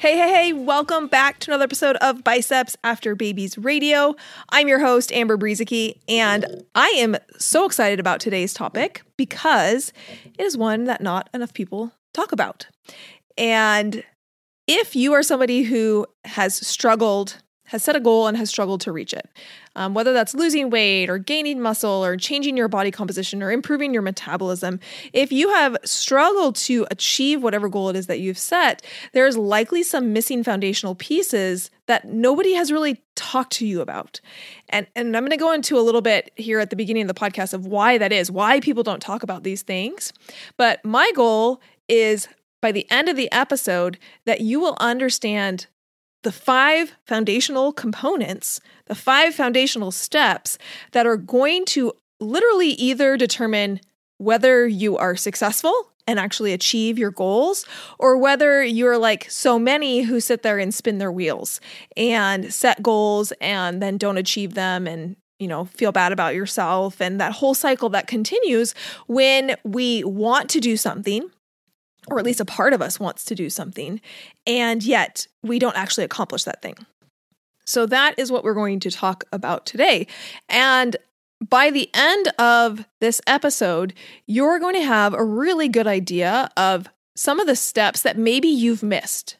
Hey, hey, hey, welcome back to another episode of Biceps After Babies Radio. I'm your host, Amber Brueseke, and I am so excited about today's topic because it is one that not enough people talk about. And if you are somebody who has struggled has set a goal and has struggled to reach it. Um, whether that's losing weight or gaining muscle or changing your body composition or improving your metabolism, if you have struggled to achieve whatever goal it is that you've set, there's likely some missing foundational pieces that nobody has really talked to you about. And, and I'm going to go into a little bit here at the beginning of the podcast of why that is, why people don't talk about these things. But my goal is by the end of the episode that you will understand the five foundational components, the five foundational steps that are going to literally either determine whether you are successful and actually achieve your goals, or whether you're like so many who sit there and spin their wheels and set goals and then don't achieve them and you know, feel bad about yourself and that whole cycle that continues when we want to do something or at least a part of us wants to do something, and yet we don't actually accomplish that thing. So, that is what we're going to talk about today. And by the end of this episode, you're going to have a really good idea of some of the steps that maybe you've missed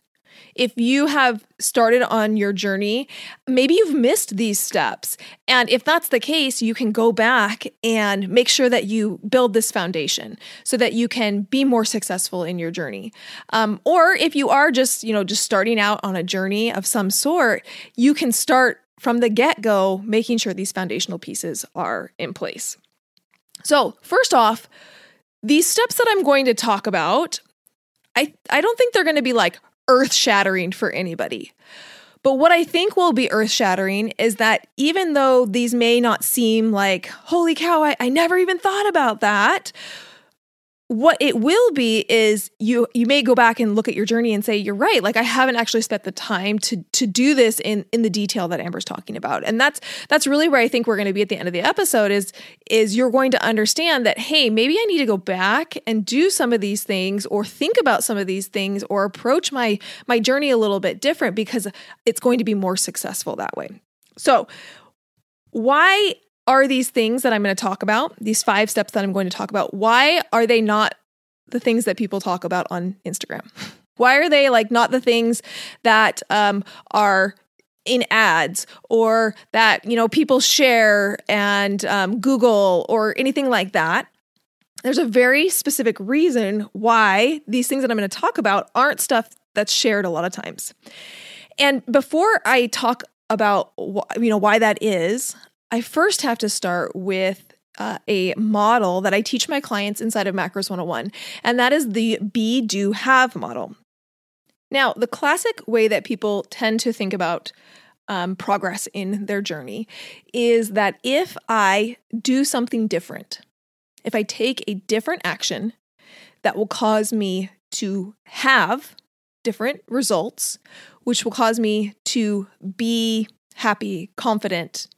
if you have started on your journey, maybe you've missed these steps. And if that's the case, you can go back and make sure that you build this foundation so that you can be more successful in your journey. Um, or if you are just, you know, just starting out on a journey of some sort, you can start from the get go making sure these foundational pieces are in place. So, first off, these steps that I'm going to talk about, I, I don't think they're going to be like earth shattering for anybody. But what I think will be earth shattering is that even though these may not seem like, holy cow, I, I never even thought about that, what it will be is you you may go back and look at your journey and say you're right. Like i haven't actually spent the time to to do this in in the detail that amber's talking about. And that's that's really where i think we're going to be at the end of the episode is is you're going to understand that hey maybe i need to go back and do some of these things or think about some of these things or approach my my journey a little bit different because it's going to be more successful that way. So why are these things that I'm going to talk about, these five steps that I'm going to talk about, why are they not the things that people talk about on Instagram? Why are they like not the things that um, are in ads or that you know people share and um, Google or anything like that? There's a very specific reason why these things that I'm going to talk about aren't stuff that's shared a lot of times. And before I talk about you know why that is, I first have to start with uh, a model that I teach my clients inside of Macros 101, and that is the be, do, have model. Now, the classic way that people tend to think about um, progress in their journey is that if I do something different, if I take a different action that will cause me to have different results, which will cause me to be happy, confident,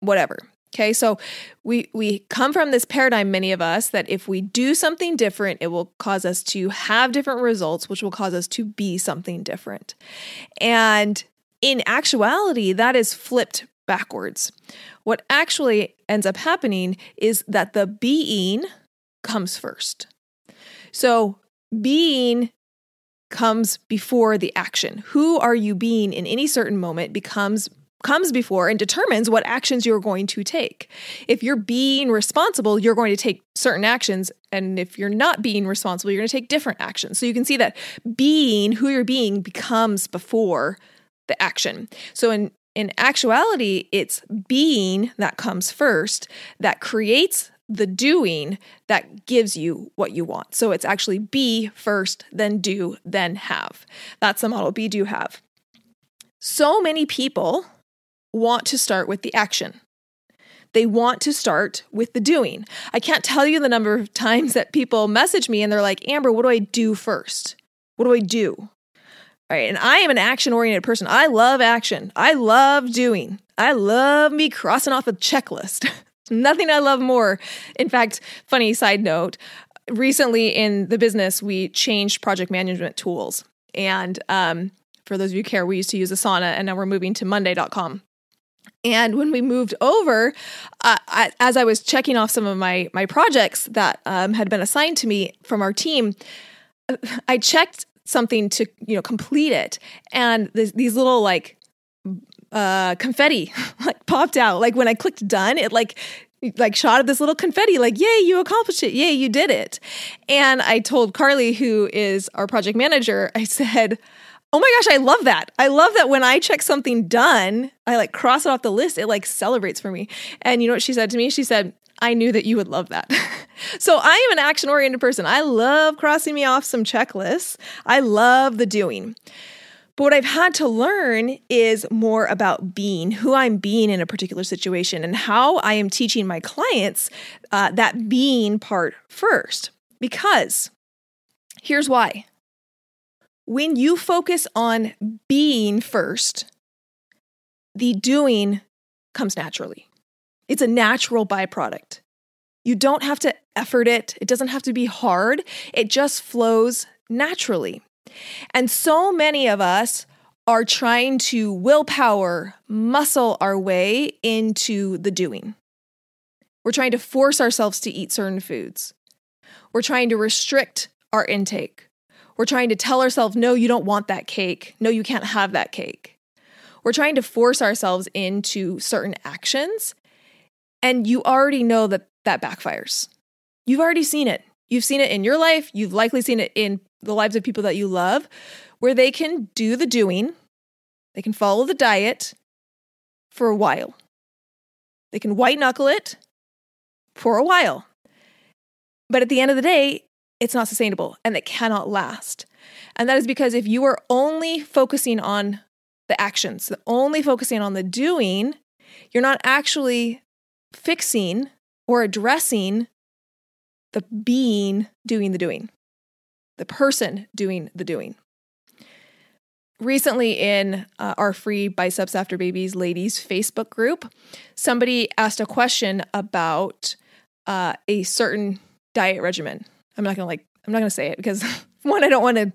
whatever. Okay, so we we come from this paradigm, many of us, that if we do something different, it will cause us to have different results, which will cause us to be something different. And in actuality, that is flipped backwards. What actually ends up happening is that the being comes first. So being comes before the action. Who are you being in any certain moment becomes comes before and determines what actions you're going to take. If you're being responsible, you're going to take certain actions. And if you're not being responsible, you're going to take different actions. So you can see that being who you're being becomes before the action. So in in actuality, it's being that comes first that creates the doing that gives you what you want. So it's actually be first, then do, then have. That's the model be, do, have. So many people want to start with the action. They want to start with the doing. I can't tell you the number of times that people message me and they're like, Amber, what do I do first? What do I do? All right. And I am an action oriented person. I love action. I love doing. I love me crossing off a checklist. Nothing I love more. In fact, funny side note recently in the business, we changed project management tools. And um, for those of you who care, we used to use Asana and now we're moving to Monday.com. And when we moved over, uh, I, as I was checking off some of my my projects that um, had been assigned to me from our team, I checked something to you know complete it, and this, these little like uh, confetti like popped out. Like when I clicked done, it like like shot of this little confetti like yay you accomplished it. Yay you did it. And i told carly who is our project manager i said Oh my gosh, I love that. I love that when I check something done, I like cross it off the list, it like celebrates for me. And you know what she said to me? She said, I knew that you would love that. so I am an action oriented person. I love crossing me off some checklists. I love the doing. But what I've had to learn is more about being, who I'm being in a particular situation, and how I am teaching my clients uh, that being part first. Because here's why when you focus on being first, the doing comes naturally. It's a natural byproduct. You don't have to effort it, it doesn't have to be hard, it just flows naturally. And so many of us are trying to willpower, muscle our way into the doing. We're trying to force ourselves to eat certain foods. We're trying to restrict our intake. We're trying to tell ourselves, no, you don't want that cake. No, you can't have that cake. We're trying to force ourselves into certain actions. And you already know that that backfires. You've already seen it. You've seen it in your life. You've likely seen it in the lives of people that you love, where they can do the doing, they can follow the diet for a while. They can white knuckle it for a while. But at the end of the day, it's not sustainable and it cannot last. And that is because if you are only focusing on the actions, only focusing on the doing, you're not actually fixing or addressing the being doing the doing, the person doing the doing. Recently, in uh, our free Biceps After Babies ladies Facebook group, somebody asked a question about uh, a certain diet regimen I'm not gonna like I'm not gonna say it because one, I don't want to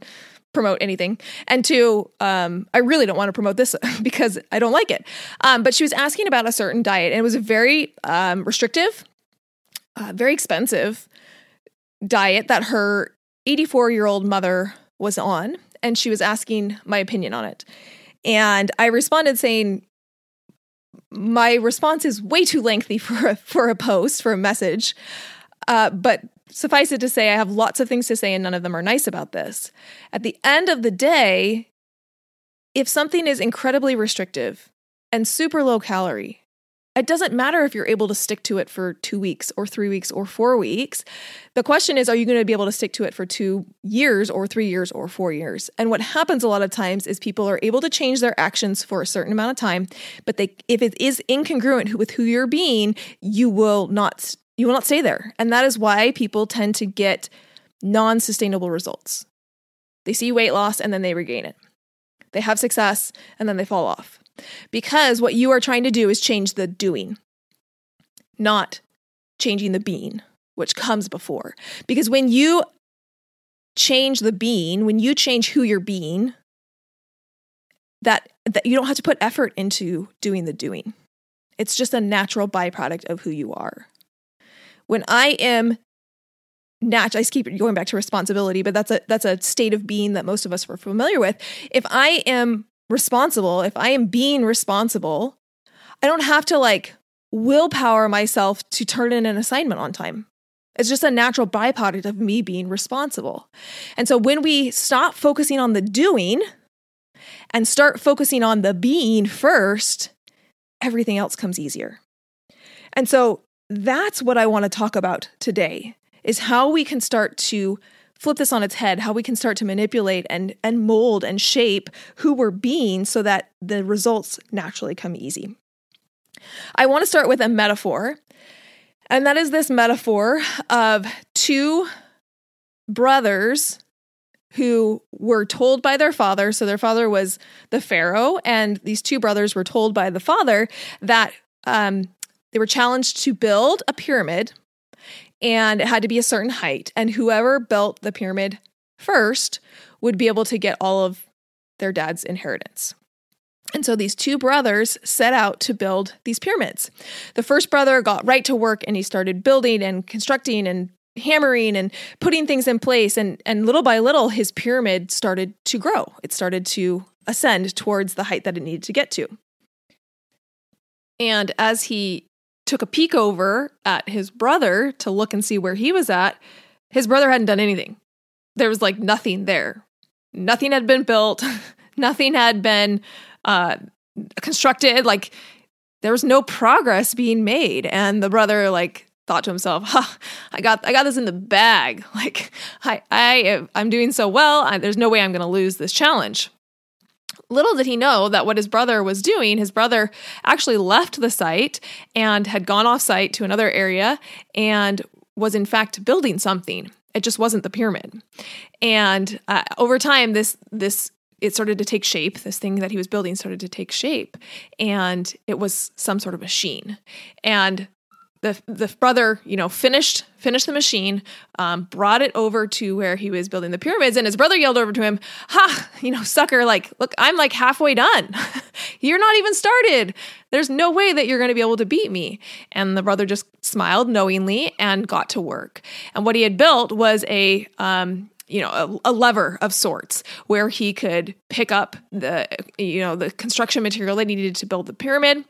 promote anything, and two, um, I really don't want to promote this because I don't like it. Um, but she was asking about a certain diet, and it was a very um, restrictive, uh, very expensive diet that her 84 year old mother was on, and she was asking my opinion on it. And I responded saying, my response is way too lengthy for a, for a post for a message, uh, but suffice it to say, I have lots of things to say, and none of them are nice about this. At the end of the day, if something is incredibly restrictive and super low calorie, it doesn't matter if you're able to stick to it for two weeks or three weeks or four weeks. The question is, are you going to be able to stick to it for two years or three years or four years? And what happens a lot of times is people are able to change their actions for a certain amount of time, but they, if it is incongruent with who you're being, you will not you will not stay there. And that is why people tend to get non sustainable results. They see weight loss and then they regain it. They have success and then they fall off. Because what you are trying to do is change the doing, not changing the being, which comes before. Because when you change the being, when you change who you're being, that, that you don't have to put effort into doing the doing. It's just a natural byproduct of who you are when I am natural, I keep going back to responsibility, but that's a that's a state of being that most of us are familiar with. If I am responsible, if I am being responsible, I don't have to like willpower myself to turn in an assignment on time. It's just a natural byproduct of me being responsible. And so when we stop focusing on the doing and start focusing on the being first, everything else comes easier. And so that's what I want to talk about today is how we can start to flip this on its head, how we can start to manipulate and and mold and shape who we're being so that the results naturally come easy. I want to start with a metaphor. And that is this metaphor of two brothers who were told by their father. So their father was the Pharaoh, and these two brothers were told by the father that um, they were challenged to build a pyramid and it had to be a certain height. And whoever built the pyramid first would be able to get all of their dad's inheritance. And so these two brothers set out to build these pyramids. The first brother got right to work and he started building and constructing and hammering and putting things in place and and little by little his pyramid started to grow. It started to ascend towards the height that it needed to get to. And as he took a peek over at his brother to look and see where he was at, his brother hadn't done anything. There was like nothing there. Nothing had been built, nothing had been uh, constructed. Like there was no progress being made. And the brother, like, thought to himself, huh, I got I got this in the bag. Like I I I'm doing so well. I, there's no way I'm going to lose this challenge. Little did he know that what his brother was doing, his brother actually left the site and had gone off site to another area and was in fact building something. It just wasn't the pyramid. And uh, over time, this this it started to take shape. This thing that he was building started to take shape, and it was some sort of machine. And the the brother, you know, finished finished the machine, um, brought it over to where he was building the pyramids, and his brother yelled over to him, "Ha, you know, sucker! Like, look, I'm like halfway done. you're not even started. There's no way that you're going to be able to beat me." And the brother just smiled knowingly and got to work. And what he had built was a um, you know a, a, lever of sorts where he could pick up the you know the construction material they needed to build the pyramid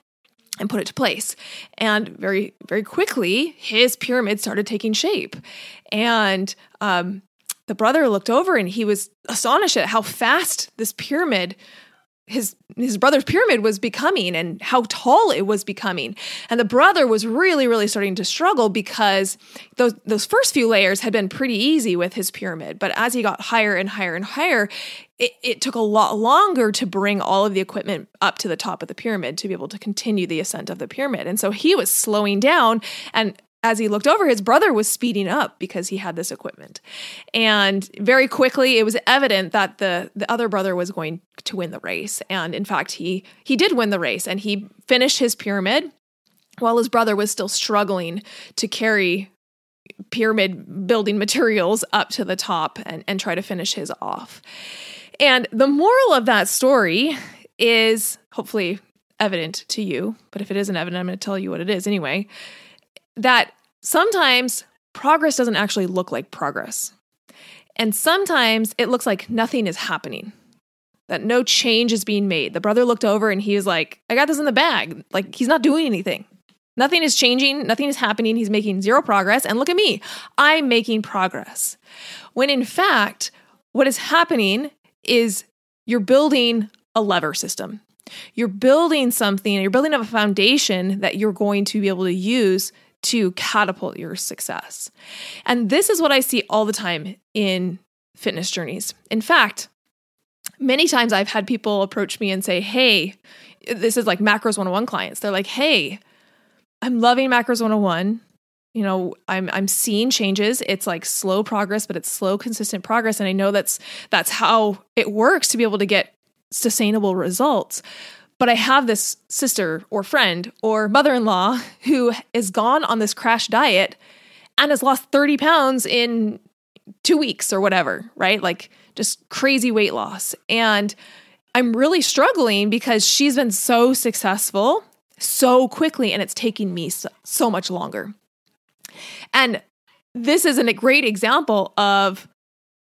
and put it to place. And very, very quickly, his pyramid started taking shape. And um, the brother looked over and he was astonished at how fast this pyramid his his brother's pyramid was becoming and how tall it was becoming. And the brother was really really starting to struggle because those those first few layers had been pretty easy with his pyramid. But as he got higher and higher and higher it, it took a lot longer to bring all of the equipment up to the top of the pyramid to be able to continue the ascent of the pyramid. And so he was slowing down and as he looked over, his brother was speeding up because he had this equipment. And very quickly, it was evident that the, the other brother was going to win the race. And in fact, he, he did win the race and he finished his pyramid while his brother was still struggling to carry pyramid building materials up to the top and, and try to finish his off. And the moral of that story is hopefully evident to you, but if it isn't evident, I'm going to tell you what it is anyway that sometimes progress doesn't actually look like progress. And sometimes it looks like nothing is happening, that no change is being made. The brother looked over and he was like, I got this in the bag. Like, he's not doing anything. Nothing is changing, nothing is happening. He's making zero progress. And look at me, I'm making progress. When in fact, what is happening is you're building a lever system. You're building something, you're building up a foundation that you're going to be able to use to catapult your success. And this is what I see all the time in fitness journeys. In fact, many times I've had people approach me and say, Hey, this is like Macros 101 clients. They're like, Hey, I'm loving Macros 101. You know, I'm I'm seeing changes. It's like slow progress, but it's slow, consistent progress. And I know that's that's how it works to be able to get sustainable results. But I have this sister or friend or mother in law who is gone on this crash diet and has lost 30 pounds in two weeks or whatever, right? Like just crazy weight loss. And I'm really struggling because she's been so successful so quickly and it's taking me so, so much longer. And this is a great example of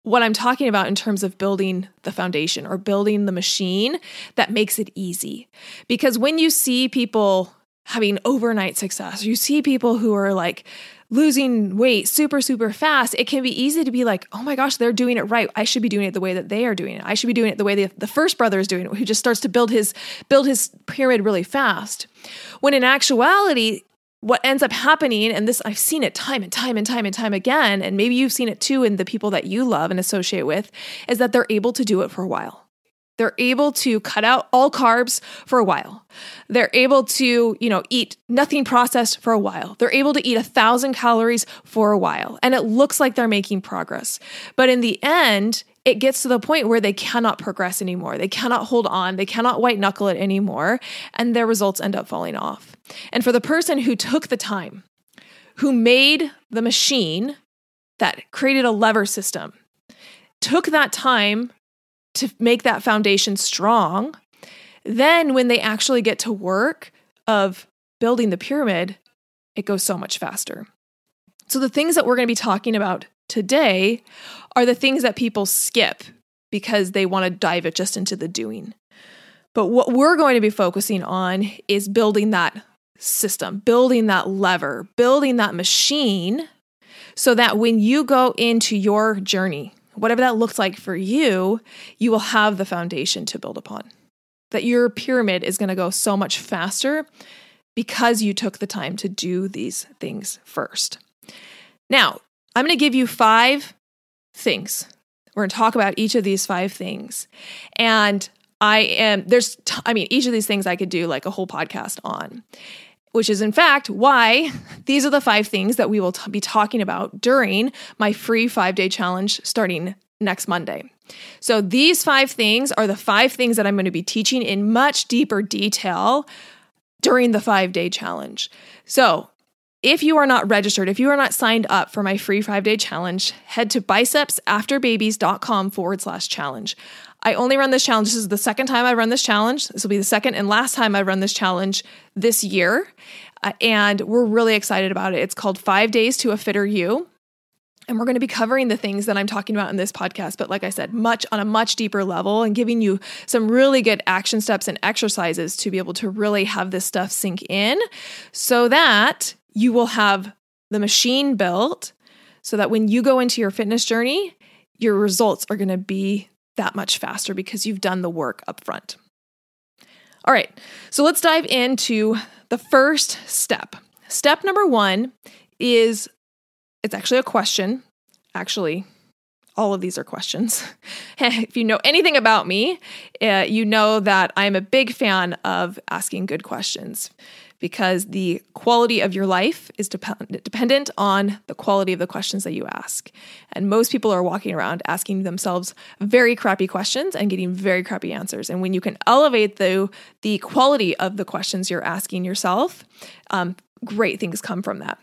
what I'm talking about in terms of building the foundation or building the machine that makes it easy. Because when you see people having overnight success. You see people who are like losing weight super, super fast. It can be easy to be like, oh my gosh, they're doing it right. I should be doing it the way that they are doing it. I should be doing it the way the, first brother is doing it, who just starts to build his build his pyramid really fast. When in actuality, what ends up happening, and this I've seen it time and time and time and time again, and maybe you've seen it too in the people that you love and associate with, is that they're able to do it for a while. They're able to cut out all carbs for a while. They're able to, you know, eat nothing processed for a while. They're able to eat a thousand calories for a while. And it looks like they're making progress. But in the end, it gets to the point where they cannot progress anymore. They cannot hold on. They cannot white knuckle it anymore. And their results end up falling off. And for the person who took the time, who made the machine that created a lever system, took that time to make that foundation strong, then when they actually get to work of building the pyramid, it goes so much faster. So, the things that we're going to be talking about today are the things that people skip because they want to dive it just into the doing. But what we're going to be focusing on is building that system, building that lever, building that machine so that when you go into your journey, whatever that looks like for you, you will have the foundation to build upon. That your pyramid is going to go so much faster because you took the time to do these things first. Now, I'm going to give you five things. We're going to talk about each of these five things. And I am, there's, t- I mean, each of these things I could do like a whole podcast on which is in fact why these are the five things that we will t- be talking about during my free five day challenge starting next Monday. So, these five things are the five things that I'm going to be teaching in much deeper detail during the five day challenge. So, if you are not registered, if you are not signed up for my free five day challenge, head to bicepsafterbabies.com forward slash challenge. I only run this challenge. This is the second time I run this challenge. This will be the second and last time I run this challenge this year. Uh, and we're really excited about it. It's called Five Days to a Fitter You. And we're going to be covering the things that I'm talking about in this podcast, but like I said, much on a much deeper level and giving you some really good action steps and exercises to be able to really have this stuff sink in so that you will have the machine built so that when you go into your fitness journey, your results are going to be that much faster because you've done the work up front. All right, so let's dive into the first step. Step number one is it's actually a question. Actually, all of these are questions. if you know anything about me, uh, you know that I'm a big fan of asking good questions because the quality of your life is dep- dependent on the quality of the questions that you ask. And most people are walking around asking themselves very crappy questions and getting very crappy answers. And when you can elevate the, the quality of the questions you're asking yourself, um, great things come from that.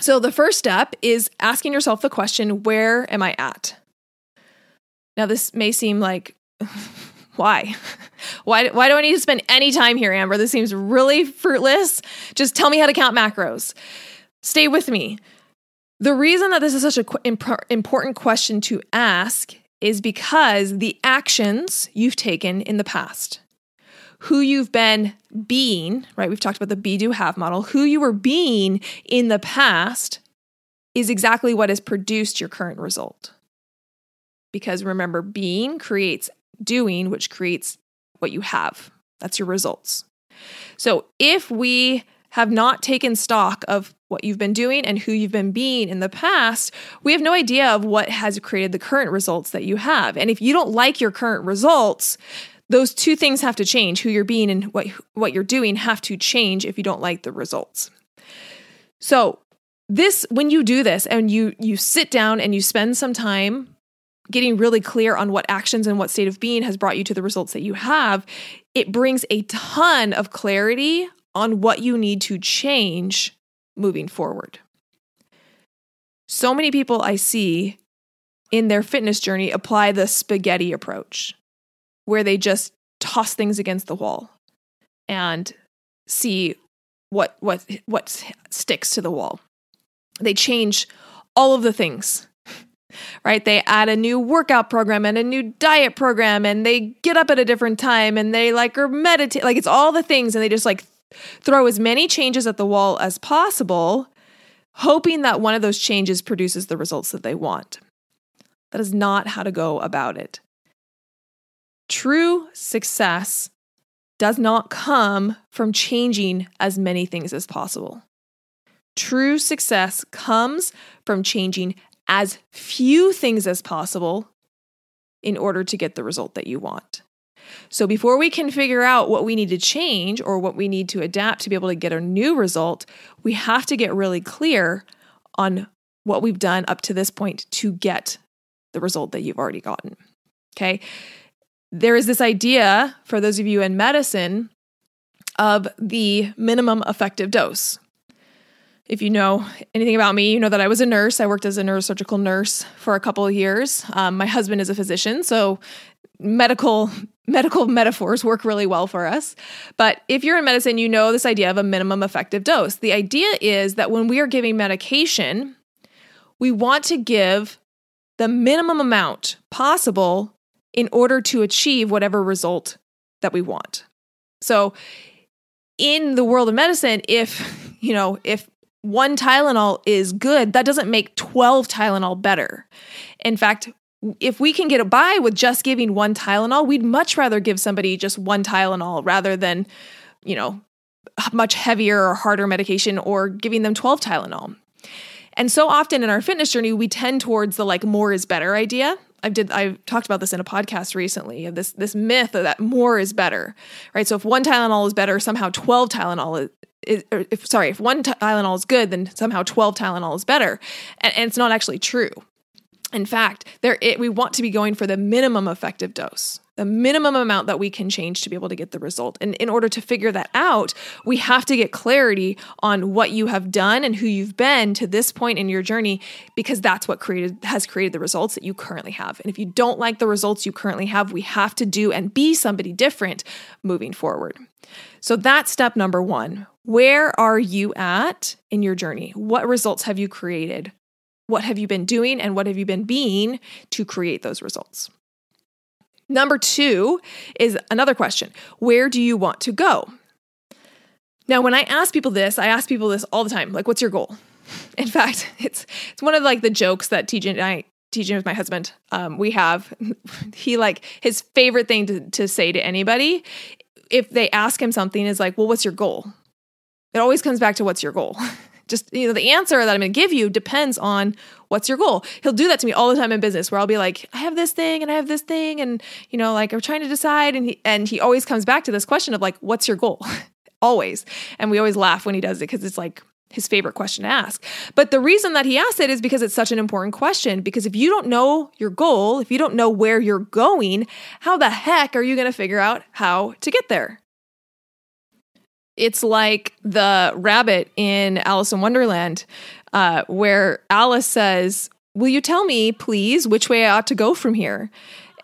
So the first step is asking yourself the question, where am I at? Now, this may seem like why? why? Why do I need to spend any time here, Amber? This seems really fruitless. Just tell me how to count macros. Stay with me. The reason that this is such an important question to ask is because the actions you've taken in the past, who you've been being, right? We've talked about the be, do, have model. Who you were being in the past is exactly what has produced your current result. Because remember, being creates doing, which creates what you have. That's your results. So if we have not taken stock of what you've been doing and who you've been being in the past, we have no idea of what has created the current results that you have. And if you don't like your current results, those two things have to change. Who you're being and what what you're doing have to change if you don't like the results. So, this when you do this and you you sit down and you spend some time getting really clear on what actions and what state of being has brought you to the results that you have, it brings a ton of clarity on what you need to change moving forward. So many people I see in their fitness journey apply the spaghetti approach, where they just toss things against the wall and see what what what sticks to the wall. They change all of the things right? They add a new workout program and a new diet program and they get up at a different time and they like are meditate like it's all the things and they just like throw as many changes at the wall as possible, hoping that one of those changes produces the results that they want. That is not how to go about it. True success does not come from changing as many things as possible. True success comes from changing as few things as possible in order to get the result that you want. So, before we can figure out what we need to change or what we need to adapt to be able to get a new result, we have to get really clear on what we've done up to this point to get the result that you've already gotten. Okay. There is this idea for those of you in medicine of the minimum effective dose. If you know anything about me, you know that I was a nurse. I worked as a neurosurgical nurse for a couple of years. Um, my husband is a physician, so medical medical metaphors work really well for us. But if you're in medicine, you know this idea of a minimum effective dose. The idea is that when we are giving medication, we want to give the minimum amount possible in order to achieve whatever result that we want. So, in the world of medicine, if, you know, if one Tylenol is good, that doesn't make 12 Tylenol better. In fact, if we can get by with just giving one Tylenol, we'd much rather give somebody just one Tylenol rather than, you know, much heavier or harder medication or giving them 12 Tylenol. And so often in our fitness journey, we tend towards the like more is better idea. I did I've talked about this in a podcast recently this this myth that more is better, right? So if one Tylenol is better, somehow 12 Tylenol if sorry, if one Tylenol is good, then somehow 12 Tylenol is better. And, and it's not actually true. In fact, there it, we want to be going for the minimum effective dose, the minimum amount that we can change to be able to get the result. And in order to figure that out, we have to get clarity on what you have done and who you've been to this point in your journey because that's what created has created the results that you currently have. And if you don't like the results you currently have, we have to do and be somebody different moving forward. So that's step number 1. Where are you at in your journey? What results have you created? What have you been doing and what have you been being to create those results? Number two is another question Where do you want to go? Now, when I ask people this, I ask people this all the time like, what's your goal? In fact, it's it's one of like the jokes that TJ and I teaching with my husband um, we have he like his favorite thing to, to say to anybody if they ask him something is like well what's your goal it always comes back to what's your goal. Just, you know, the answer that I'm going to give you depends on what's your goal. He'll do that to me all the time in business where I'll be like, I have this thing and I have this thing. And, you know, like I'm trying to decide. And he, and he always comes back to this question of like, what's your goal? always. And we always laugh when he does it because it's like, his favorite question to ask. But the reason that he asks it is because it's such an important question. Because if you don't know your goal, if you don't know where you're going, how the heck are you going to figure out how to get there? It's like the rabbit in Alice in Wonderland, uh, where Alice says, Will you tell me, please, which way I ought to go from here?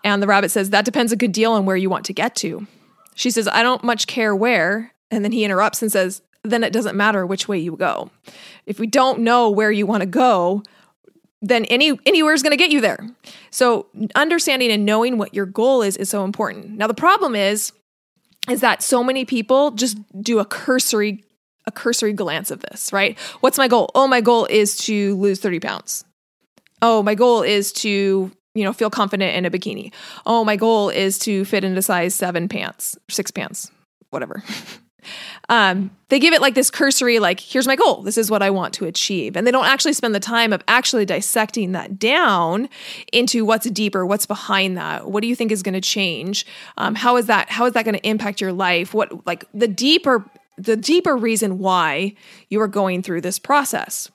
And the rabbit says, That depends a good deal on where you want to get to. She says, I don't much care where. And then he interrupts and says, Then it doesn't matter which way you go. If we don't know where you want to go, then any anywhere is going to get you there. So understanding and knowing what your goal is is so important. Now the problem is is that so many people just do a cursory a cursory glance of this, right? What's my goal? Oh, my goal is to lose 30 pounds. Oh, my goal is to, you know, feel confident in a bikini. Oh, my goal is to fit into size seven pants, six pants, whatever. um, they give it like this cursory, like, here's my goal. This is what I want to achieve. And they don't actually spend the time of actually dissecting that down into what's deeper, what's behind that. What do you think is going to change? Um, how is that, how is that going to impact your life? What, like the deeper, the deeper reason why you are going through this process.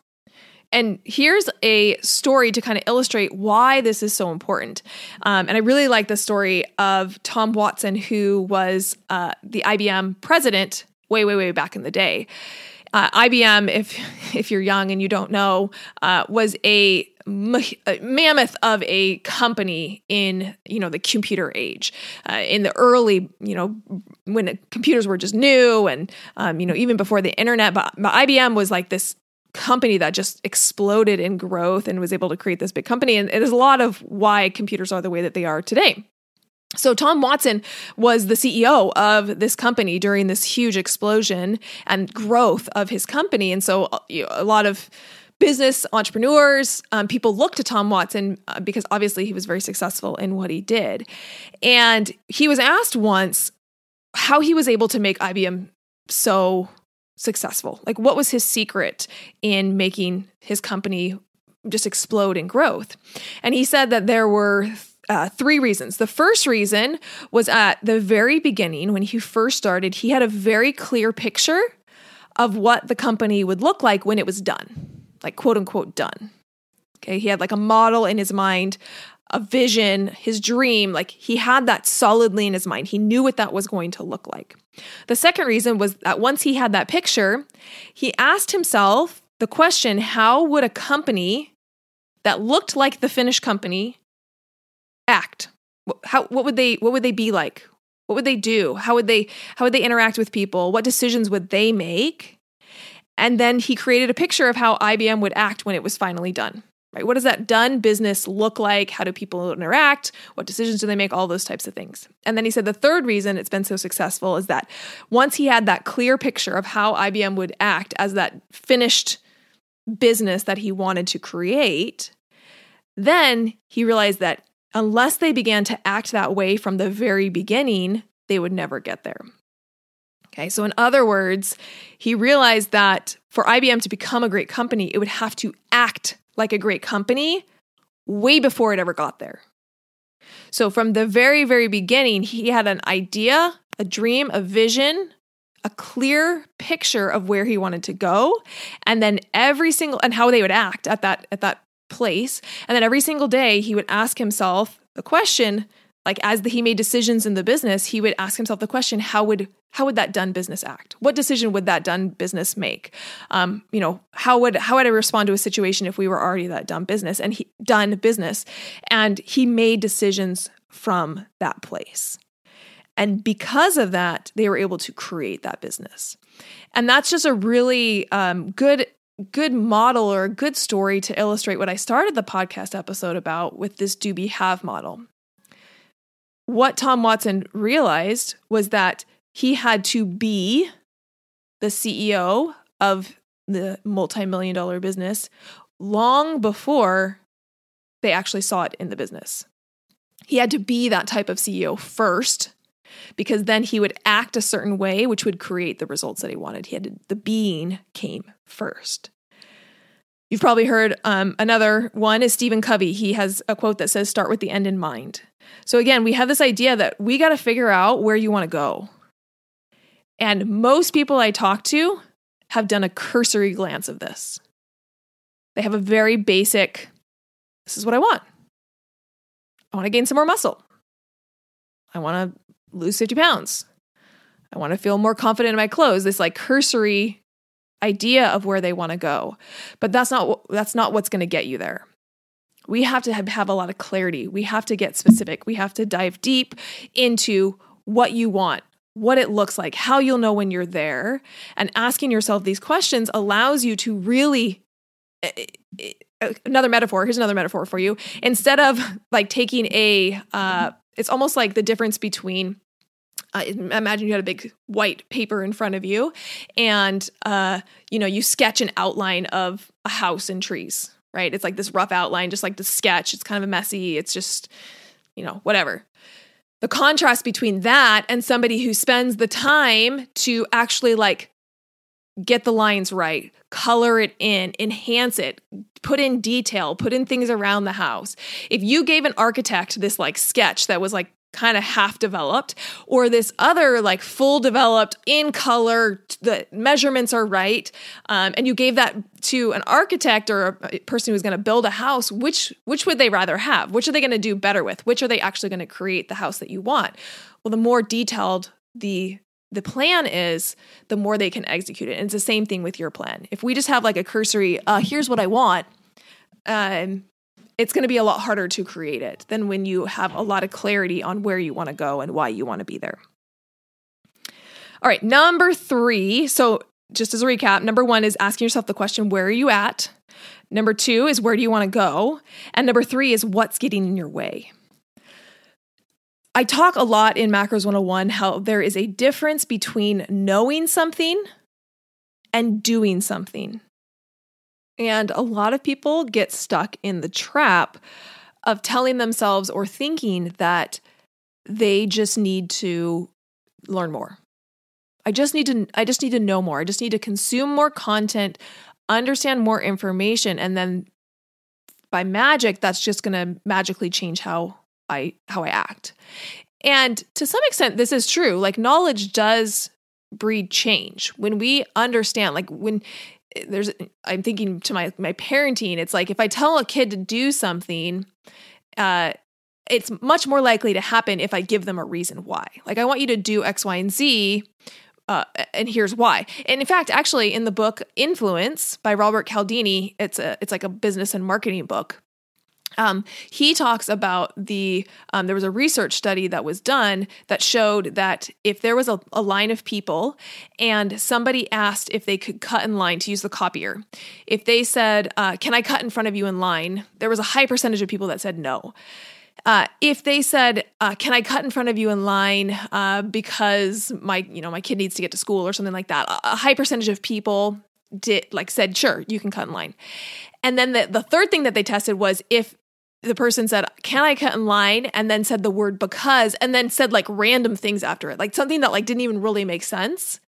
And here's a story to kind of illustrate why this is so important. Um, and I really like the story of Tom Watson, who was uh, the IBM president way, way, way back in the day. Uh, IBM, if if you're young and you don't know, uh, was a, mammoth of a company in you know the computer age. Uh, in the early, you know, when computers were just new, and um, you know even before the internet, but, but IBM was like this company that just exploded in growth and was able to create this big company. And it is a lot of why computers are the way that they are today. So, Tom Watson was the CEO of this company during this huge explosion and growth of his company. And so, uh, you know, a lot of business entrepreneurs, um, people looked to Tom Watson uh, because obviously he was very successful in what he did. And he was asked once how he was able to make IBM so successful. Like, what was his secret in making his company just explode in growth? And he said that there were uh, three reasons. The first reason was at the very beginning, when he first started, he had a very clear picture of what the company would look like when it was done, like quote unquote done. Okay, he had like a model in his mind, a vision, his dream, like he had that solidly in his mind. He knew what that was going to look like. The second reason was that once he had that picture, he asked himself the question how would a company that looked like the Finnish company act? How what would they what would they be like? What would they do? How would they how would they interact with people? What decisions would they make? And then he created a picture of how IBM would act when it was finally done. Right? What does that done business look like? How do people interact? What decisions do they make? All those types of things. And then he said the third reason it's been so successful is that once he had that clear picture of how IBM would act as that finished business that he wanted to create, then he realized that unless they began to act that way from the very beginning, they would never get there. Okay, so in other words, he realized that for IBM to become a great company, it would have to act like a great company way before it ever got there. So from the very, very beginning, he had an idea, a dream, a vision, a clear picture of where he wanted to go, and then every single and how they would act at that at that place. And then every single day, he would ask himself the question, like as the, he made decisions in the business, he would ask himself the question, how would how would that done business act? What decision would that done business make? Um, you know, how would how would I respond to a situation if we were already that done business and he done business? And he made decisions from that place. And because of that, they were able to create that business. And that's just a really um, good good model or a good story to illustrate what I started the podcast episode about with this do be have model. What Tom Watson realized was that he had to be the CEO of the multi million dollar business long before they actually saw it in the business. He had to be that type of CEO first because then he would act a certain way, which would create the results that he wanted. He had to, the being came first. You've probably heard um, another one is Stephen Covey. He has a quote that says, "Start with the end in mind." So again, we have this idea that we got to figure out where you want to go. And most people I talk to have done a cursory glance of this. They have a very basic this is what I want. I want to gain some more muscle. I want to lose 50 pounds. I want to feel more confident in my clothes. This like cursory idea of where they want to go. But that's not that's not what's going to get you there. We have to have, have a lot of clarity. We have to get specific. We have to dive deep into what you want, what it looks like, how you'll know when you're there. And asking yourself these questions allows you to really eh, eh, eh, another metaphor here's another metaphor for you instead of like taking a uh, it's almost like the difference between uh, imagine you had a big white paper in front of you and uh, you know you sketch an outline of a house and trees right? It's like this rough outline just like the sketch. It's kind of a messy. It's just you know whatever. The contrast between that and somebody who spends the time to actually like get the lines right color it in enhance it put in detail put in things around the house. If you gave an architect this like sketch that was like kind of half developed or this other like full developed in color the measurements are right um, and you gave that to an architect or a person who's going to build a house which which would they rather have? Which are they going to do better with? Which are they actually going to create the house that you want? Well the more detailed the the plan is the more they can execute it. And it's the same thing with your plan. If we just have like a cursory uh, here's what i want um, it's going to be a lot harder to create it than when you have a lot of clarity on where you want to go and why you want to be there. All right, number three. So, just as a recap, number one is asking yourself the question, where are you at? Number two is, where do you want to go? And number three is, what's getting in your way? I talk a lot in Macros 101 how there is a difference between knowing something and doing something. And a lot of people get stuck in the trap of telling themselves or thinking that they just need to learn more. I just need to I just need to know more. I just need to consume more content, understand more information and then by magic that's just going to magically change how I how I act. And to some extent this is true. Like knowledge does breed change. When we understand like when there's I'm thinking to my my parenting, it's like if I tell a kid to do something uh it's much more likely to happen if I give them a reason why. Like I want you to do X, Y, and Z uh, and here's why. And in fact, actually, in the book Influence by Robert Cialdini, it's a it's like a business and marketing book. Um, he talks about the um, there was a research study that was done that showed that if there was a, a line of people and somebody asked if they could cut in line to use the copier, if they said, uh, "Can I cut in front of you in line?" there was a high percentage of people that said no. Uh, if they said, uh, "Can I cut in front of you in line uh, because my you know my kid needs to get to school or something like that," a high percentage of people did like said, "Sure, you can cut in line." And then the the third thing that they tested was if the person said, "Can I cut in line?" and then said the word because and then said like random things after it, like something that like didn't even really make sense.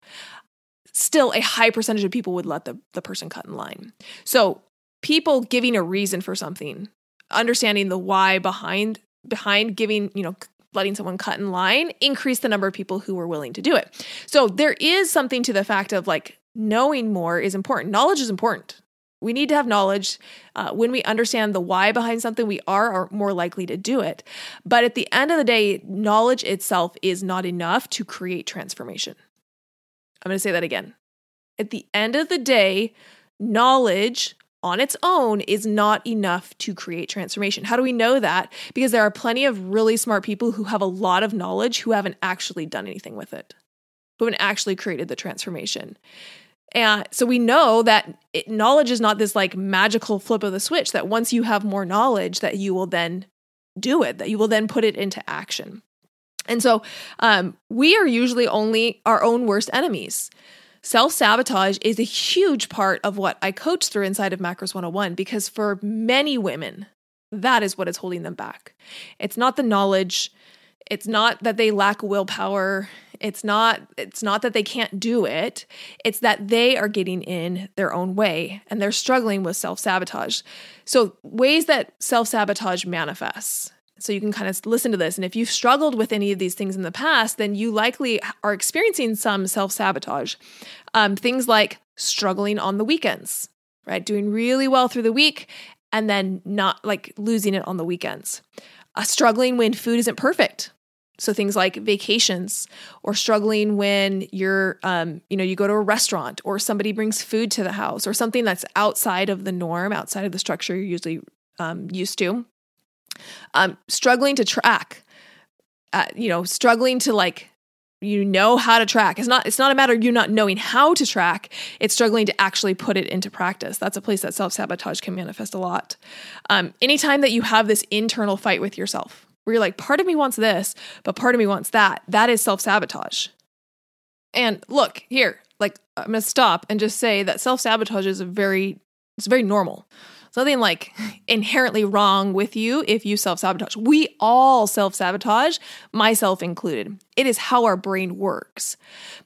Still, a high percentage of people would let the the person cut in line. So people giving a reason for something understanding the why behind behind giving, you know, letting someone cut in line increase the number of people who were willing to do it. So there is something to the fact of like knowing more is important. Knowledge is important. We need to have knowledge. Uh, when we understand the why behind something, we are, are more likely to do it. But at the end of the day, knowledge itself is not enough to create transformation. I'm going to say that again. At the end of the day, knowledge on its own is not enough to create transformation. How do we know that? Because there are plenty of really smart people who have a lot of knowledge who haven't actually done anything with it, who haven't actually created the transformation. And so we know that it, knowledge is not this like magical flip of the switch that once you have more knowledge that you will then do it, that you will then put it into action. And so um, we are usually only our own worst enemies. Self sabotage is a huge part of what I coach through inside of Macros 101 because for many women, that is what is holding them back. It's not the knowledge, it's not that they lack willpower, it's not it's not that they can't do it. It's that they are getting in their own way and they're struggling with self-sabotage. So, ways that self-sabotage manifests so you can kind of listen to this. And if you've struggled with any of these things in the past, then you likely are experiencing some self sabotage. Um, things like struggling on the weekends, right? Doing really well through the week and then not like losing it on the weekends. Uh, struggling when food isn't perfect. So things like vacations or struggling when you're, um, you know, you go to a restaurant or somebody brings food to the house or something that's outside of the norm, outside of the structure you're usually um, used to um, struggling to track, uh, you know, struggling to like you know how to track. It's not it's not a matter of you not knowing how to track. It's struggling to actually put it into practice. That's a place that self sabotage can manifest a lot. Um, anytime that you have this internal fight with yourself, where you're like, part of me wants this, but part of me wants that. That is self sabotage. And look here, like I'm gonna stop and just say that self sabotage is a very it's very normal something like inherently wrong with you if you self sabotage. We all self sabotage, myself included. It is how our brain works.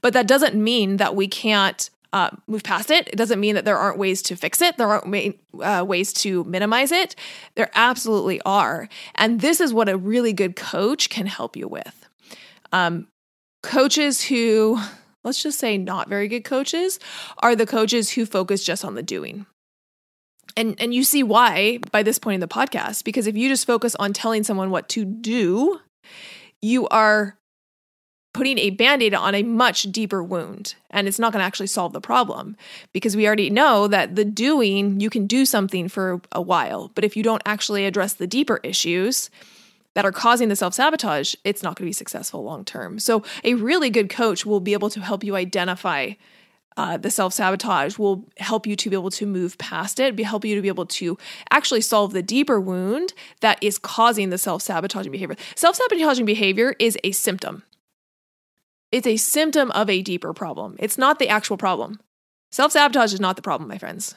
But that doesn't mean that we can't uh, move past it. It doesn't mean that there aren't ways to fix it. There aren't uh, ways to minimize it. There absolutely are. And this is what a really good coach can help you with. Um, coaches who, let's just say, not very good coaches, are the coaches who focus just on the doing and and you see why by this point in the podcast because if you just focus on telling someone what to do you are putting a band-aid on a much deeper wound and it's not going to actually solve the problem because we already know that the doing you can do something for a while but if you don't actually address the deeper issues that are causing the self-sabotage it's not going to be successful long term so a really good coach will be able to help you identify uh, the self sabotage will help you to be able to move past it, be help you to be able to actually solve the deeper wound that is causing the self sabotaging behavior. Self sabotaging behavior is a symptom. It's a symptom of a deeper problem. It's not the actual problem. Self sabotage is not the problem, my friends.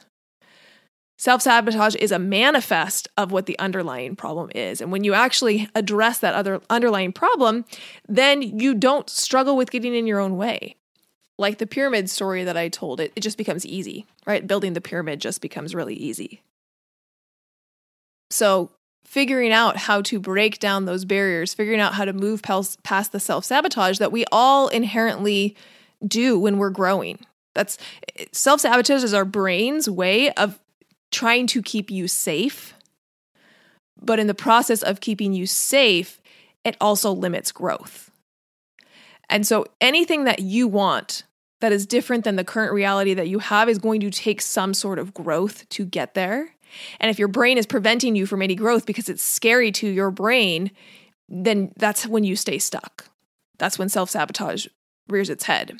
Self sabotage is a manifest of what the underlying problem is. And when you actually address that other underlying problem, then you don't struggle with getting in your own way. Like the pyramid story that I told, it, it just becomes easy, right? Building the pyramid just becomes really easy. So, figuring out how to break down those barriers, figuring out how to move past the self sabotage that we all inherently do when we're growing. That's self sabotage is our brain's way of trying to keep you safe. But in the process of keeping you safe, it also limits growth. And so anything that you want that is different than the current reality that you have is going to take some sort of growth to get there. And if your brain is preventing you from any growth because it's scary to your brain, then that's when you stay stuck. That's when self sabotage rears its head.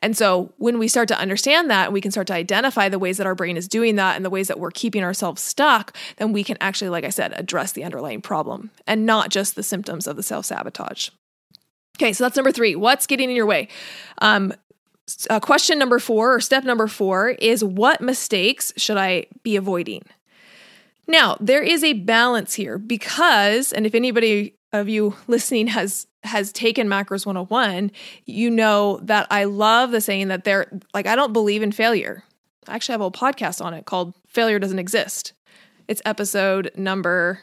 And so when we start to understand that, we can start to identify the ways that our brain is doing that and the ways that we're keeping ourselves stuck, then we can actually, like I said, address the underlying problem and not just the symptoms of the self sabotage. Okay, so that's number three. What's getting in your way? Um, uh, question number four, or step number four, is what mistakes should I be avoiding? Now, there is a balance here because, and if anybody of you listening has has taken macros 101 you know that i love the saying that they're like i don't believe in failure. I actually have a podcast on it called failure doesn't exist. It's episode number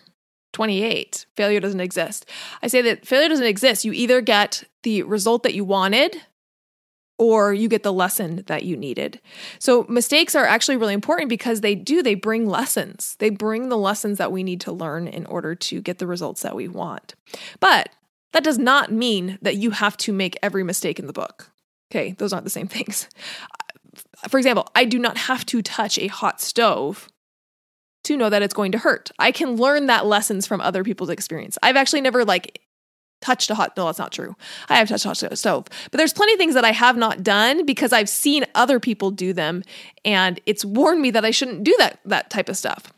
28 failure doesn't exist. I say that failure doesn't exist. You either get the result that you wanted or you get the lesson that you needed. So mistakes are actually really important because they do they bring lessons. They bring the lessons that we need to learn in order to get the results that we want. But that does not mean that you have to make every mistake in the book. Okay, those aren't the same things. For example, I do not have to touch a hot stove to know that it's going to hurt. I can learn that lessons from other people's experience. I've actually never like touched a hot no that's not true. I have touched a hot stove. But there's plenty of things that i have not done because i've seen other people do them and it's warned me that i shouldn't do that that type of stuff.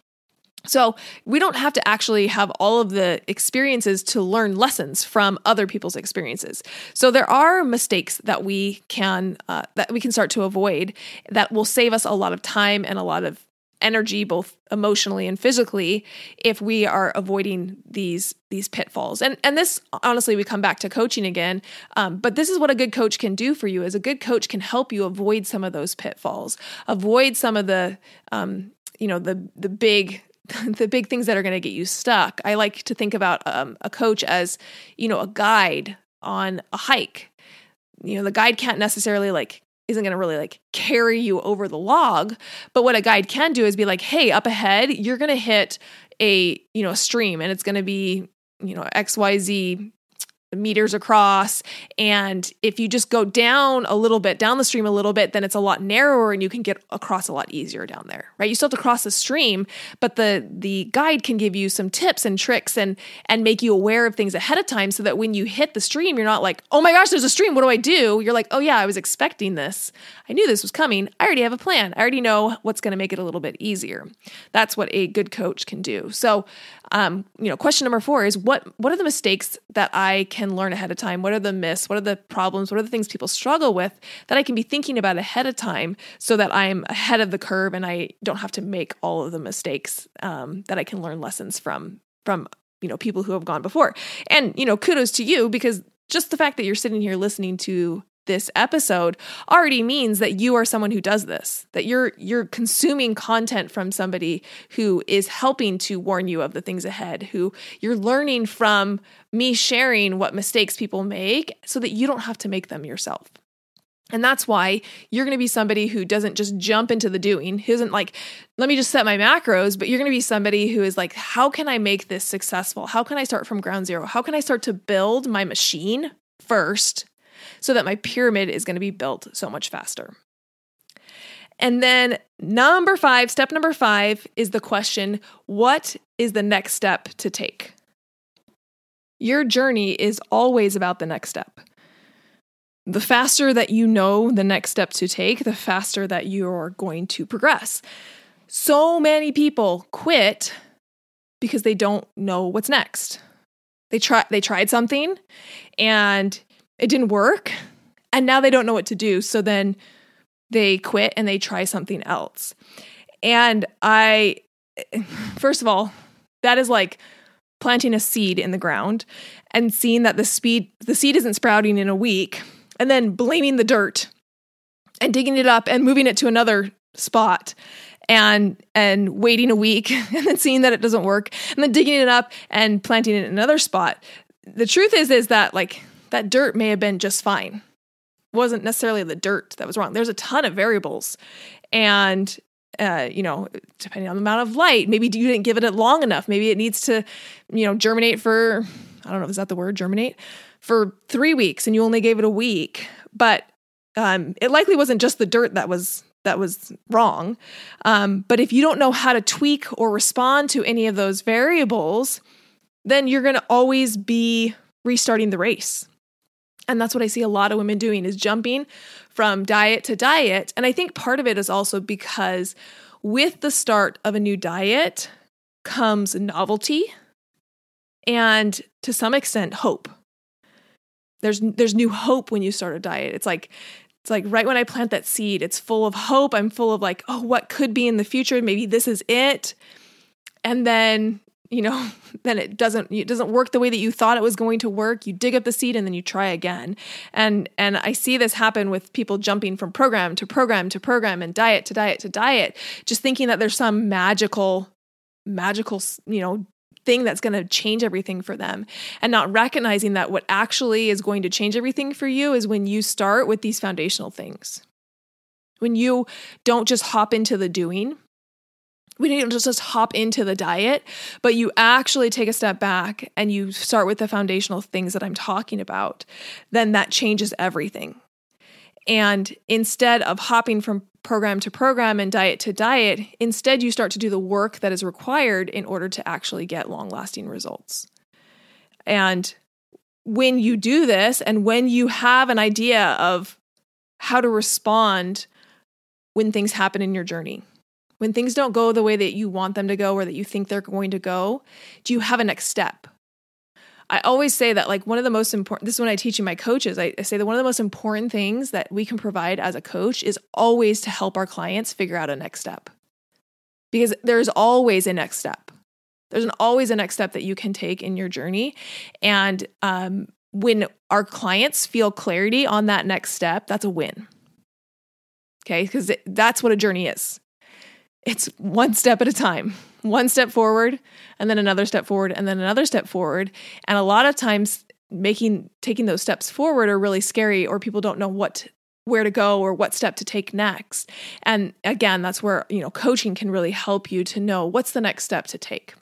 So we don't have to actually have all of the experiences to learn lessons from other people's experiences. So there are mistakes that we can uh, that we can start to avoid that will save us a lot of time and a lot of energy both emotionally and physically if we are avoiding these these pitfalls. And and this honestly we come back to coaching again um, but this is what a good coach can do for you is a good coach can help you avoid some of those pitfalls avoid some of the um, you know the the big the big things that are going to get you stuck. I like to think about um, a coach as you know a guide on a hike. You know the guide can't necessarily like isn't going to really like carry you over the log but what a guide can do is be like hey up ahead you're going to hit a you know a stream and it's going to be you know xyz meters across. And if you just go down a little bit, down the stream a little bit, then it's a lot narrower and you can get across a lot easier down there, right? You still have to cross the stream, but the the guide can give you some tips and tricks and and make you aware of things ahead of time so that when you hit the stream, you're not like, oh my gosh, there's a stream. What do I do? You're like, oh yeah, I was expecting this. I knew this was coming. I already have a plan. I already know what's going to make it a little bit easier. That's what a good coach can do. So, um, you know, question number four is what what are the mistakes that I can learn ahead of time? What are the myths? What are the problems? What are the things people struggle with that I can be thinking about ahead of time so that I'm ahead of the curve and I don't have to make all of the mistakes um, that I can learn lessons from from you know people who have gone before. And you know, kudos to you because just the fact that you're sitting here listening to this episode already means that you are someone who does this that you're you're consuming content from somebody who is helping to warn you of the things ahead who you're learning from me sharing what mistakes people make so that you don't have to make them yourself and that's why you're going to be somebody who doesn't just jump into the doing, who isn't like, let me just set my macros, but you're going to be somebody who is like, how can I make this successful? How can I start from ground zero? How can I start to build my machine first so that my pyramid is going to be built so much faster. And then, number five, step number five is the question what is the next step to take? Your journey is always about the next step. the faster that you know the next step to take, the faster that you're going to progress. So many people quit because they don't know what's next. They try they tried something and it didn't work and now they don't know what to do. So then they quit and they try something else. And I first of all, that is like planting a seed in the ground and seeing that the speed the seed isn't sprouting in a week and then blaming the dirt and digging it up and moving it to another spot and and waiting a week and then seeing that it doesn't work and then digging it up and planting it in another spot the truth is is that like that dirt may have been just fine it wasn't necessarily the dirt that was wrong there's a ton of variables and uh, you know, depending on the amount of light, maybe you didn't give it long enough. Maybe it needs to, you know, germinate for, I don't know, is that the word, germinate? For three weeks and you only gave it a week. But um, it likely wasn't just the dirt that was that was wrong. Um, but if you don't know how to tweak or respond to any of those variables, then you're going to always be restarting the race. And that's what I see a lot of women doing is jumping from diet to diet. And I think part of it is also because with the start of a new diet comes novelty and to some extent hope. There's there's new hope when you start a diet. It's like it's like right when I plant that seed, it's full of hope. I'm full of like, oh, what could be in the future? Maybe this is it. And then, you know, then it doesn't it doesn't work the way that you thought it was going to work. You dig up the seed and then you try again. And and I see this happen with people jumping from program to program to program and diet to diet to diet, just thinking that there's some magical magical, you know, thing that's going to change everything for them and not recognizing that what actually is going to change everything for you is when you start with these foundational things. When you don't just hop into the doing, we don't just, just hop into the diet, but you actually take a step back and you start with the foundational things that I'm talking about, then that changes everything. And instead of hopping from program to program and diet to diet, instead you start to do the work that is required in order to actually get long lasting results. And when you do this, and when you have an idea of how to respond when things happen in your journey, when things don't go the way that you want them to go or that you think they're going to go, do you have a next step? I always say that like one of the most important this is when I teach in my coaches. I, I say that one of the most important things that we can provide as a coach is always to help our clients figure out a next step. Because there's always a next step. There's an, always a next step that you can take in your journey. And um, when our clients feel clarity on that next step, that's a win. Okay, because that's what a journey is. It's one step at a time one step forward and then another step forward and then another step forward. And a lot of times making taking those steps forward are really scary or people don't know what where to go or what step to take next. And again, that's where, you know, coaching can really help you to know what's the next step to take.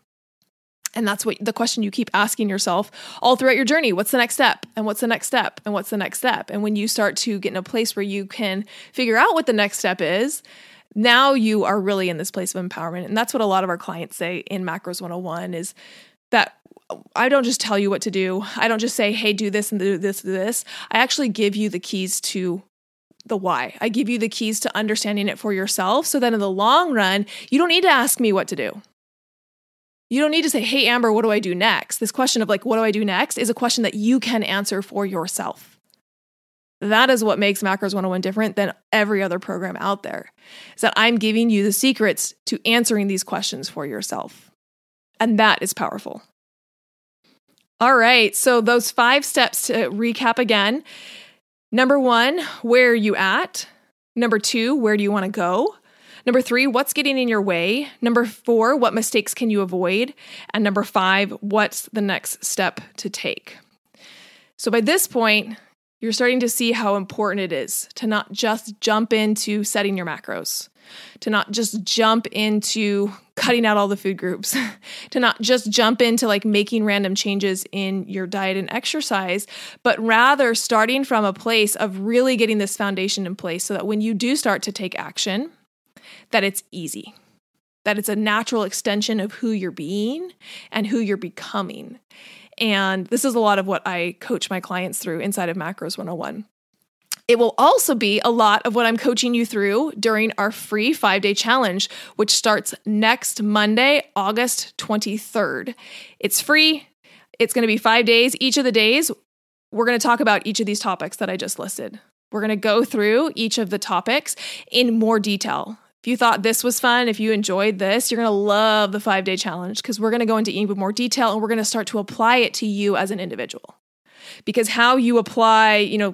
And that's what the question you keep asking yourself all throughout your journey. What's the next step? And what's the next step? And what's the next step? And when you start to get in a place where you can figure out what the next step is, now you are really in this place of empowerment. And that's what a lot of our clients say in Macros 101 is that I don't just tell you what to do. I don't just say, hey, do this and do this, do this. I actually give you the keys to the why. I give you the keys to understanding it for yourself so then in the long run, you don't need to ask me what to do. You don't need to say, hey, Amber, what do I do next? This question of like, what do I do next is a question that you can answer for yourself. That is what makes Macros 101 different than every other program out there. Is that I'm giving you the secrets to answering these questions for yourself. And that is powerful. All right, so those five steps to recap again. Number one, where are you at? Number two, where do you want to go? Number three, what's getting in your way? Number four, what mistakes can you avoid? And number five, what's the next step to take? So by this point, you're starting to see how important it is to not just jump into setting your macros, to not just jump into cutting out all the food groups, to not just jump into like making random changes in your diet and exercise, but rather starting from a place of really getting this foundation in place so that when you do start to take action, that it's easy. That it's a natural extension of who you're being and who you're becoming. And this is a lot of what I coach my clients through inside of Macros 101 It will also be a lot of what I'm coaching you through during our free five day challenge, which starts next Monday, August 23rd. It's free. It's to be five days. Each of the days, we're to talk about each of these topics that I just listed. We're to go through each of the topics in more detail. If you thought this was fun, if you enjoyed this, you're going to love the five day challenge because we're going to go into even more detail and we're going to start to apply it to you as an individual. Because how you apply, you know,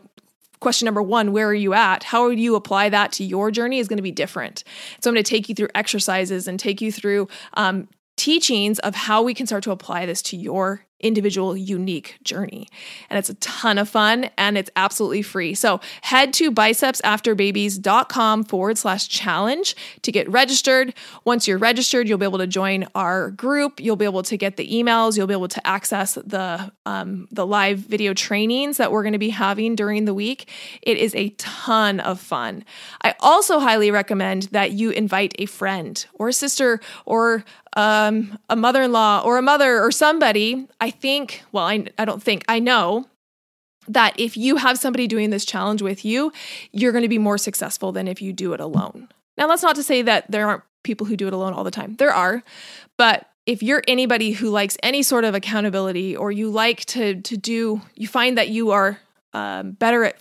question number one, where are you at? How would you apply that to your journey is going to be different. So I'm going to take you through exercises and take you through um, teachings of how we can start to apply this to your individual unique journey. And it's a ton of fun and it's absolutely free. So head to bicepsafterbabies.com forward slash challenge to get registered. Once you're registered, you'll be able to join our group. You'll be able to get the emails. You'll be able to access the, um, the live video trainings that we're going to be having during the week. It is a ton of fun. I also highly recommend that you invite a friend or a sister or um, a mother in law or a mother or somebody. I think, well, I, I don't think, I know that if you have somebody doing this challenge with you, you're going to be more successful than if you do it alone. Now, that's not to say that there aren't people who do it alone all the time. There are, but if you're anybody who likes any sort of accountability or you like to to do, you find that you are um, better at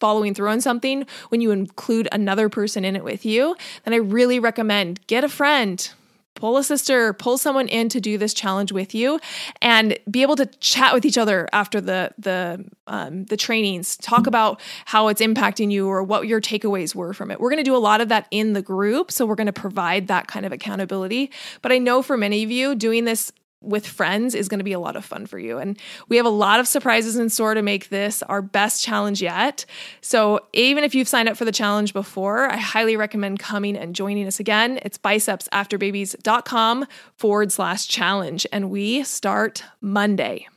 following through on something when you include another person in it with you, then I really recommend get a friend, pull a sister, pull someone in to do this challenge with you, and be able to chat with each other after the the um, the trainings. Talk about how it's impacting you or what your takeaways were from it. We're going to do a lot of that in the group, so we're going to provide that kind of accountability. But I know for many of you, doing this with friends is going to be a lot of fun for you. And we have a lot of surprises in store to make this our best challenge yet. So even if you've signed up for the challenge before, I highly recommend coming and joining us again. It's bicepsafterbabies.com forward slash challenge. And we start Monday.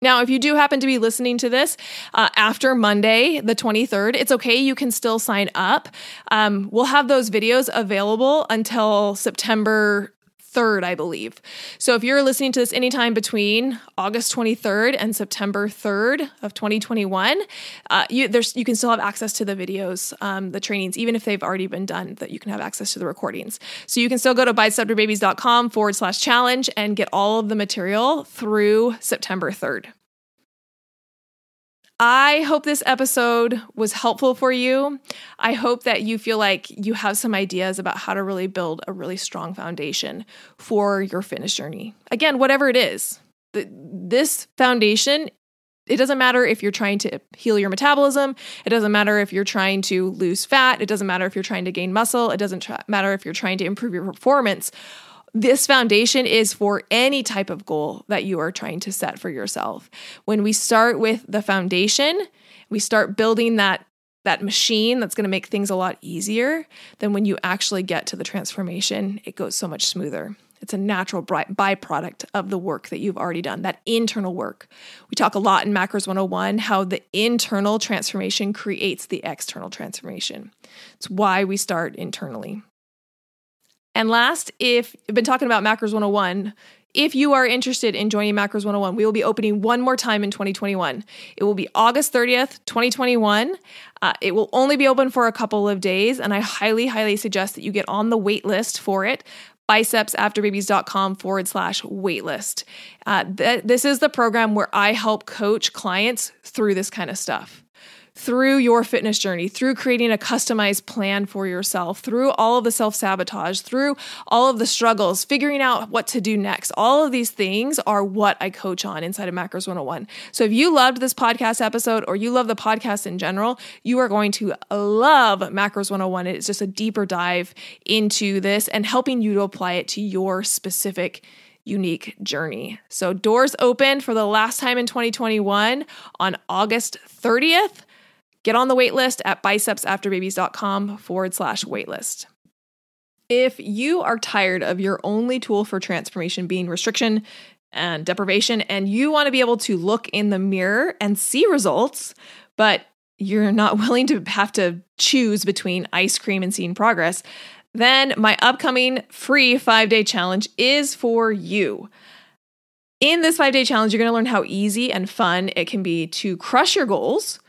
Now, if you do happen to be listening to this uh, after Monday, the 23rd, it's okay. You can still sign up. Um, we'll have those videos available until September 3rd, I believe. So if you're listening to this anytime between August 23rd and September 3rd of 2021, uh, you, there's, you can still have access to the videos, um, the trainings, even if they've already been done, that you can have access to the recordings. So you can still go to bicepsafterbabies.com forward slash challenge and get all of the material through September 3rd. I hope this episode was helpful for you. I hope that you feel like you have some ideas about how to really build a really strong foundation for your fitness journey. Again, whatever it is, this foundation it doesn't matter if you're trying to heal your metabolism. It doesn't matter if you're trying to lose fat. It doesn't matter if you're trying to gain muscle. It doesn't matter if you're trying to improve your performance. This foundation is for any type of goal that you are trying to set for yourself. When we start with the foundation, we start building that that machine that's going to make things a lot easier, then when you actually get to the transformation, it goes so much smoother. It's a natural byproduct of the work that you've already done, that internal work. We talk a lot in Macros 101 how the internal transformation creates the external transformation. It's why we start internally. And last, if you've been talking about Macros 101, if you are interested in joining Macros 101, we will be opening one more time in 2021. It will be August 30th, 2021. Uh, it will only be open for a couple of days, and I highly, highly suggest that you get on the wait list for it bicepsafterbabies.com forward slash waitlist. Uh, th- this is the program where I help coach clients through this kind of stuff through your fitness journey, through creating a customized plan for yourself, through all of the self sabotage, through all of the struggles, figuring out what to do next. All of these things are what I coach on inside of Macros 101. So if you loved this podcast episode or you love the podcast in general, you are going to love Macros 101. It's just a deeper dive into this and helping you to apply it to your specific unique journey. So, doors open for the last time in 2021 on August 30th. Get on the waitlist at bicepsafterbabies.com forward slash waitlist. If you are tired of your only tool for transformation being restriction and deprivation, and you want to be able to look in the mirror and see results, but you're not willing to have to choose between ice cream and seeing progress, then my upcoming free five day challenge is for you. In this five day challenge, you're going to learn how easy and fun it can be to crush your goals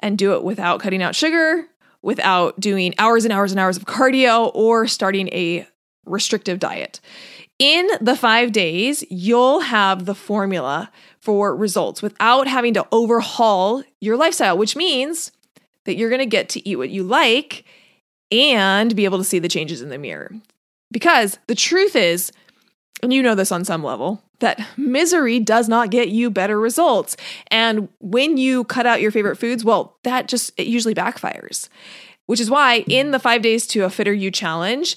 and do it without cutting out sugar, without doing hours and hours and hours of cardio, or starting a restrictive diet. In the five days, you'll have the formula for results without having to overhaul your lifestyle, which means that you're going to get to eat what you like and be able to see the changes in the mirror. Because the truth is, and you know this on some level, that misery does not get you better results. And when you cut out your favorite foods, well, that just it usually backfires. Which is why in the 5 days to a fitter you challenge,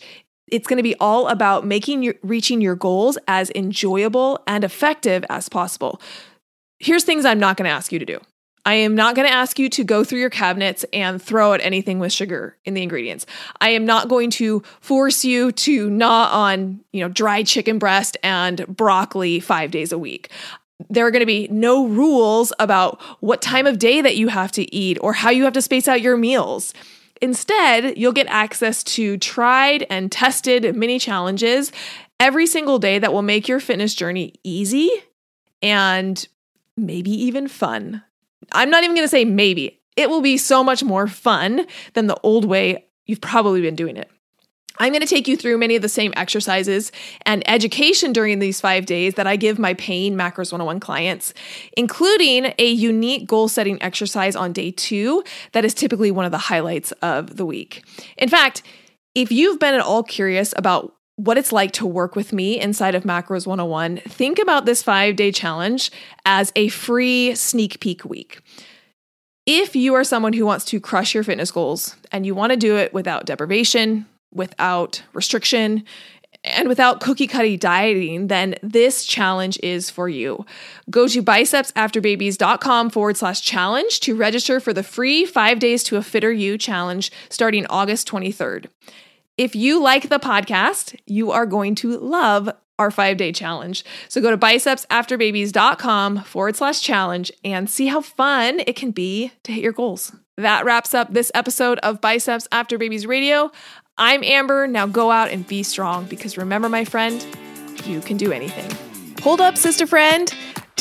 it's going to be all about making your reaching your goals as enjoyable and effective as possible. Here's things I'm not going to ask you to do. I am not going to ask you to go through your cabinets and throw out anything with sugar in the ingredients. I am not going to force you to gnaw on, you know, dried chicken breast and broccoli 5 days a week. There are going to be no rules about what time of day that you have to eat or how you have to space out your meals. Instead, you'll get access to tried and tested mini challenges every single day that will make your fitness journey easy and maybe even fun. I'm not even going to say maybe. It will be so much more fun than the old way you've probably been doing it. I'm going to take you through many of the same exercises and education during these five days that I give my Pain Macros 101 clients, including a unique goal setting exercise on day two that is typically one of the highlights of the week. In fact, if you've been at all curious about what it's like to work with me inside of Macros 101, think about this five day challenge as a free sneak peek week. If you are someone who wants to crush your fitness goals and you want to do it without deprivation, without restriction, and without cookie cutty dieting, then this challenge is for you. Go to bicepsafterbabies.com forward slash challenge to register for the free five days to a fitter you challenge starting August 23rd. If you like the podcast, you are going to love our five day challenge. So go to bicepsafterbabies.com forward slash challenge and see how fun it can be to hit your goals. That wraps up this episode of Biceps After Babies Radio. I'm Amber. Now go out and be strong because remember, my friend, you can do anything. Hold up, sister friend.